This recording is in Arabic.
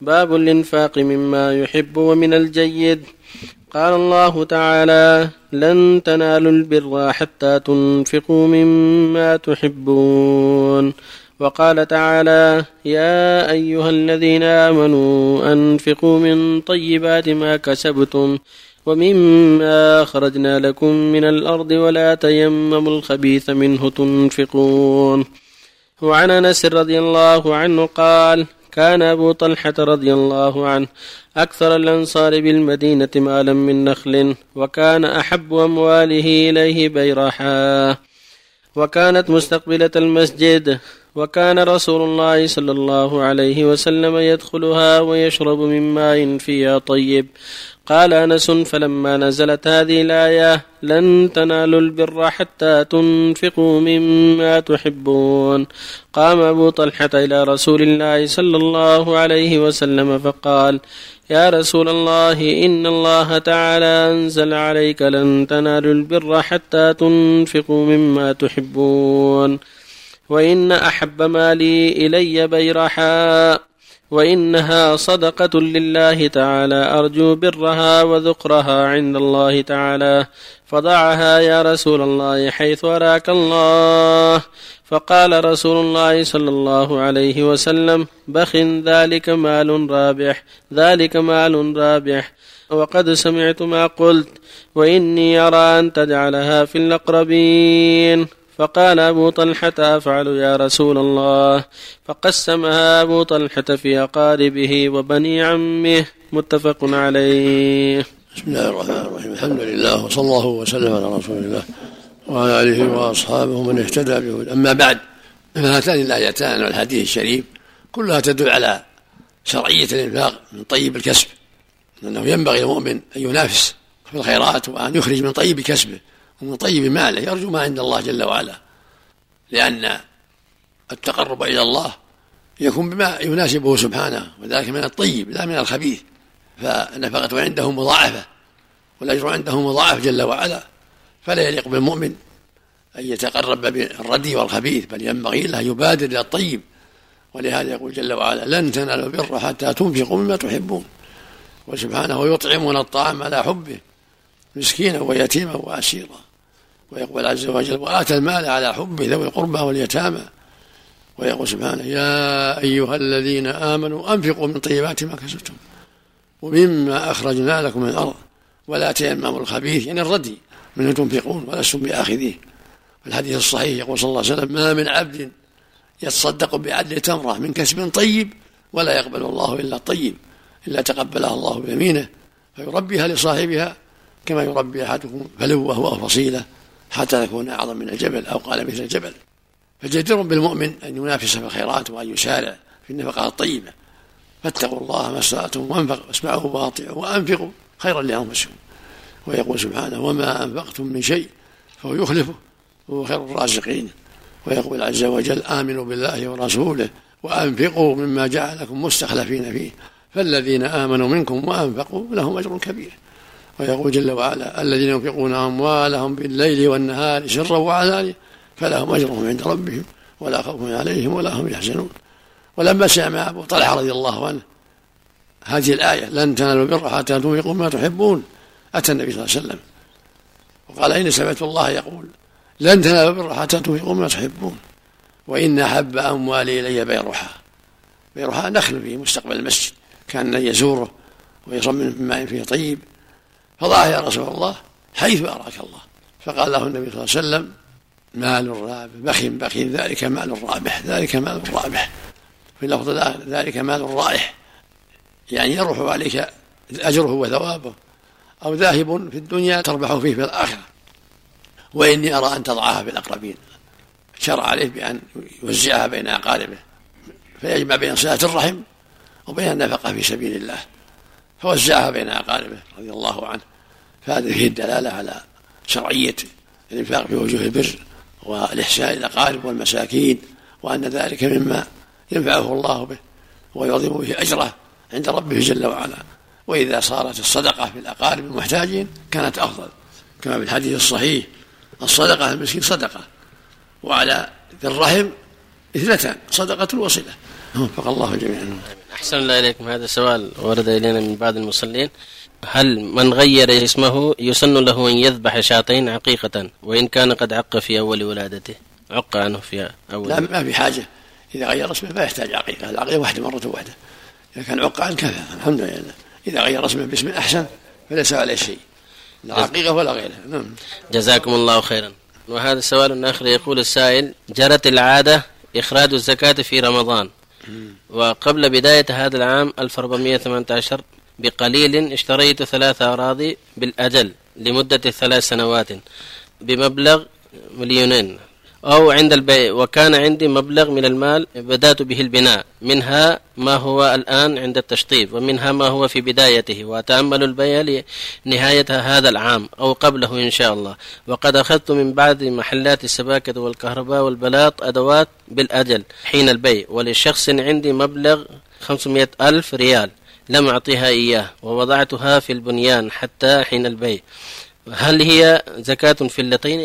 باب الإنفاق مما يحب ومن الجيد. قال الله تعالى لن تنالوا البر حتى تنفقوا مما تحبون. وقال تعالى يا أيها الذين آمنوا أنفقوا من طيبات ما كسبتم ومما اخرجنا لكم من الأرض ولا تيمموا الخبيث منه تنفقون. وعن أنس رضي الله عنه قال كان أبو طلحة رضي الله عنه أكثر الأنصار بالمدينة مالا من نخل وكان أحب أمواله إليه بيرحاء وكانت مستقبلة المسجد وكان رسول الله صلى الله عليه وسلم يدخلها ويشرب من ماء فيها طيب. قال أنس فلما نزلت هذه الآية لن تنالوا البر حتى تنفقوا مما تحبون. قام أبو طلحة إلى رسول الله صلى الله عليه وسلم فقال يا رسول الله إن الله تعالى أنزل عليك لن تنالوا البر حتى تنفقوا مما تحبون. وإن أحب مالي إلي بيرحاء وإنها صدقة لله تعالى أرجو برها وذكرها عند الله تعالى. فضعها يا رسول الله حيث أراك الله. فقال رسول الله صلى الله عليه وسلم بخ ذلك مال رابح ذلك مال رابح. وقد سمعت ما قلت وإني أرى أن تجعلها في الأقربين. فقال أبو طلحة أفعل يا رسول الله. فقسمها أبو طلحة في أقاربه وبني عمه متفق عليه. بسم الله الرحمن الرحيم. الحمد لله وصلى الله وسلم على رسول الله وعلى آله وأصحابه من اهتدى به. أما بعد فهاتان الآيتان والحديث الشريف كلها تدل على شرعية الإنفاق من طيب الكسب أنه ينبغي المؤمن أن ينافس في الخيرات وأن يخرج من طيب كسبه. ومن طيب ماله يرجو ما عند الله جل وعلا لأن التقرب إلى الله يكون بما يناسبه سبحانه وذلك من الطيب لا من الخبيث فنفقته عنده مضاعفة والأجر عنده مضاعف جل وعلا فلا يليق بالمؤمن أن يتقرب بالردي والخبيث بل ينبغي له يبادر إلى الطيب ولهذا يقول جل وعلا لن تنالوا البر حتى تنفقوا مما تحبون وسبحانه يطعمون الطعام على حبه مسكينا ويتيما وأسيرا. ويقول عز وجل وآتى المال على حبه ذوي القربى واليتامى. ويقول سبحانه يا أيها الذين آمنوا أنفقوا من طيبات ما كسبتم ومما أخرجنا لكم من الأرض ولا تيمموا الخبيث. يعني الردي منه تنفقون ولستم بآخذيه. الحديث الصحيح يقول صلى الله عليه وسلم ما من عبد يتصدق بعدل تمرة من كسب طيب ولا يقبل الله إلا الطيب إلا تقبلها الله بيمينه فيربيها لصاحبها كما يربي أحدكم فلوه أو فصيلة. حتى تكون أعظم من الجبل أو قال مثل الجبل. فجدير بالمؤمن أن ينافس في الخيرات وأن يسارع في النفقات الطيبة. فاتقوا الله ما استطعتم وانفقوا واسمعوا واطيعوا وأنفقوا خيرا لأنفسكم. ويقول سبحانه وما أنفقتم من شيء فهو يخلفه وهو خير الرازقين. ويقول عز وجل آمنوا بالله ورسوله وأنفقوا مما جعلكم مستخلفين فيه. فالذين آمنوا منكم وأنفقوا لهم أجر كبير. ويقول جل وعلا الذين ينفقون أموالهم بالليل والنهار سرا وعلانية فلهم أجرهم عند ربهم ولا خوف عليهم ولا هم يحزنون. ولما سمع أبو طلحة رضي الله عنه هذه الآية لن تنالوا البر حتى تنفقوا ما تحبون أتى النبي صلى الله عليه وسلم وقال إني سمعت الله يقول لن تنالوا البر حتى تنفقوا ما تحبون وإن أحب أموالي إلي بيرحاء بيرحاء نخل في مستقبل المسجد كأن يزوره ويصب من ماء فيه طيب فضعه يا رسول الله حيث أراك الله. فقال له النبي صلى الله عليه وسلم مال رابح بخ بخ ذلك مال رابح ذلك مال رابح في لفظ ذلك مال رائح يعني يروح عليك أجره وثوابه. أو ذاهب في الدنيا تربح فيه في الآخرة. وإني أرى أن تضعها في الأقربين. شرع عليه بأن يوزعها بين أقاربه. فيجمع بين صلة الرحم وبين النفقة في سبيل الله. فوزعها بين أقاربه رضي الله عنه. فهذا فيه الدلالة على شرعية الإنفاق في وجوه البر والإحسان إلى الأقارب والمساكين وأن ذلك مما ينفعه الله به ويعظم به أجره عند ربه جل وعلا. وإذا صارت الصدقة في الأقارب المحتاجين كانت أفضل. كما في الحديث الصحيح الصدقة المسكين صدقة وعلى ذي الرحم إثنتان صدقة وصلة وفق الله جميعا. أحسن الله إليكم. هذا سؤال ورد إلينا من بعض المصلين. هل من غير اسمه يسن له أن يذبح شاطين عقيقة؟ وإن كان قد عق في أول ولادته. عق عنه في أول. لا ما في حاجة. إذا غير اسمه ما يحتاج عقيقة. العقيقة واحدة مرة واحدة. إذا كان عق عن كفى الحمد لله. إذا غير اسمه باسم أحسن فليس عليه شيء. لا عقيقة ولا غيرها نعم. جزاكم الله خيرا. وهذا سؤال آخر يقول السائل جرت العادة إخراج الزكاة في رمضان؟ وقبل بداية هذا العام 1418 بقليل اشتريت ثلاث أراضي بالأجل لمدة ثلاث سنوات بمبلغ مليونين. أو عند البيع وكان عندي مبلغ من المال بدأت به البناء. منها ما هو الآن عند التشطيب ومنها ما هو في بدايته وأتأمل البيع لنهاية هذا العام أو قبله إن شاء الله. وقد أخذت من بعض محلات السباكة والكهرباء والبلاط أدوات بالأجل حين البيع ولشخص عندي مبلغ 500 ألف ريال لم أعطيها إياه ووضعتها في البنيان حتى حين البيع. هل هي زكاة في اللتين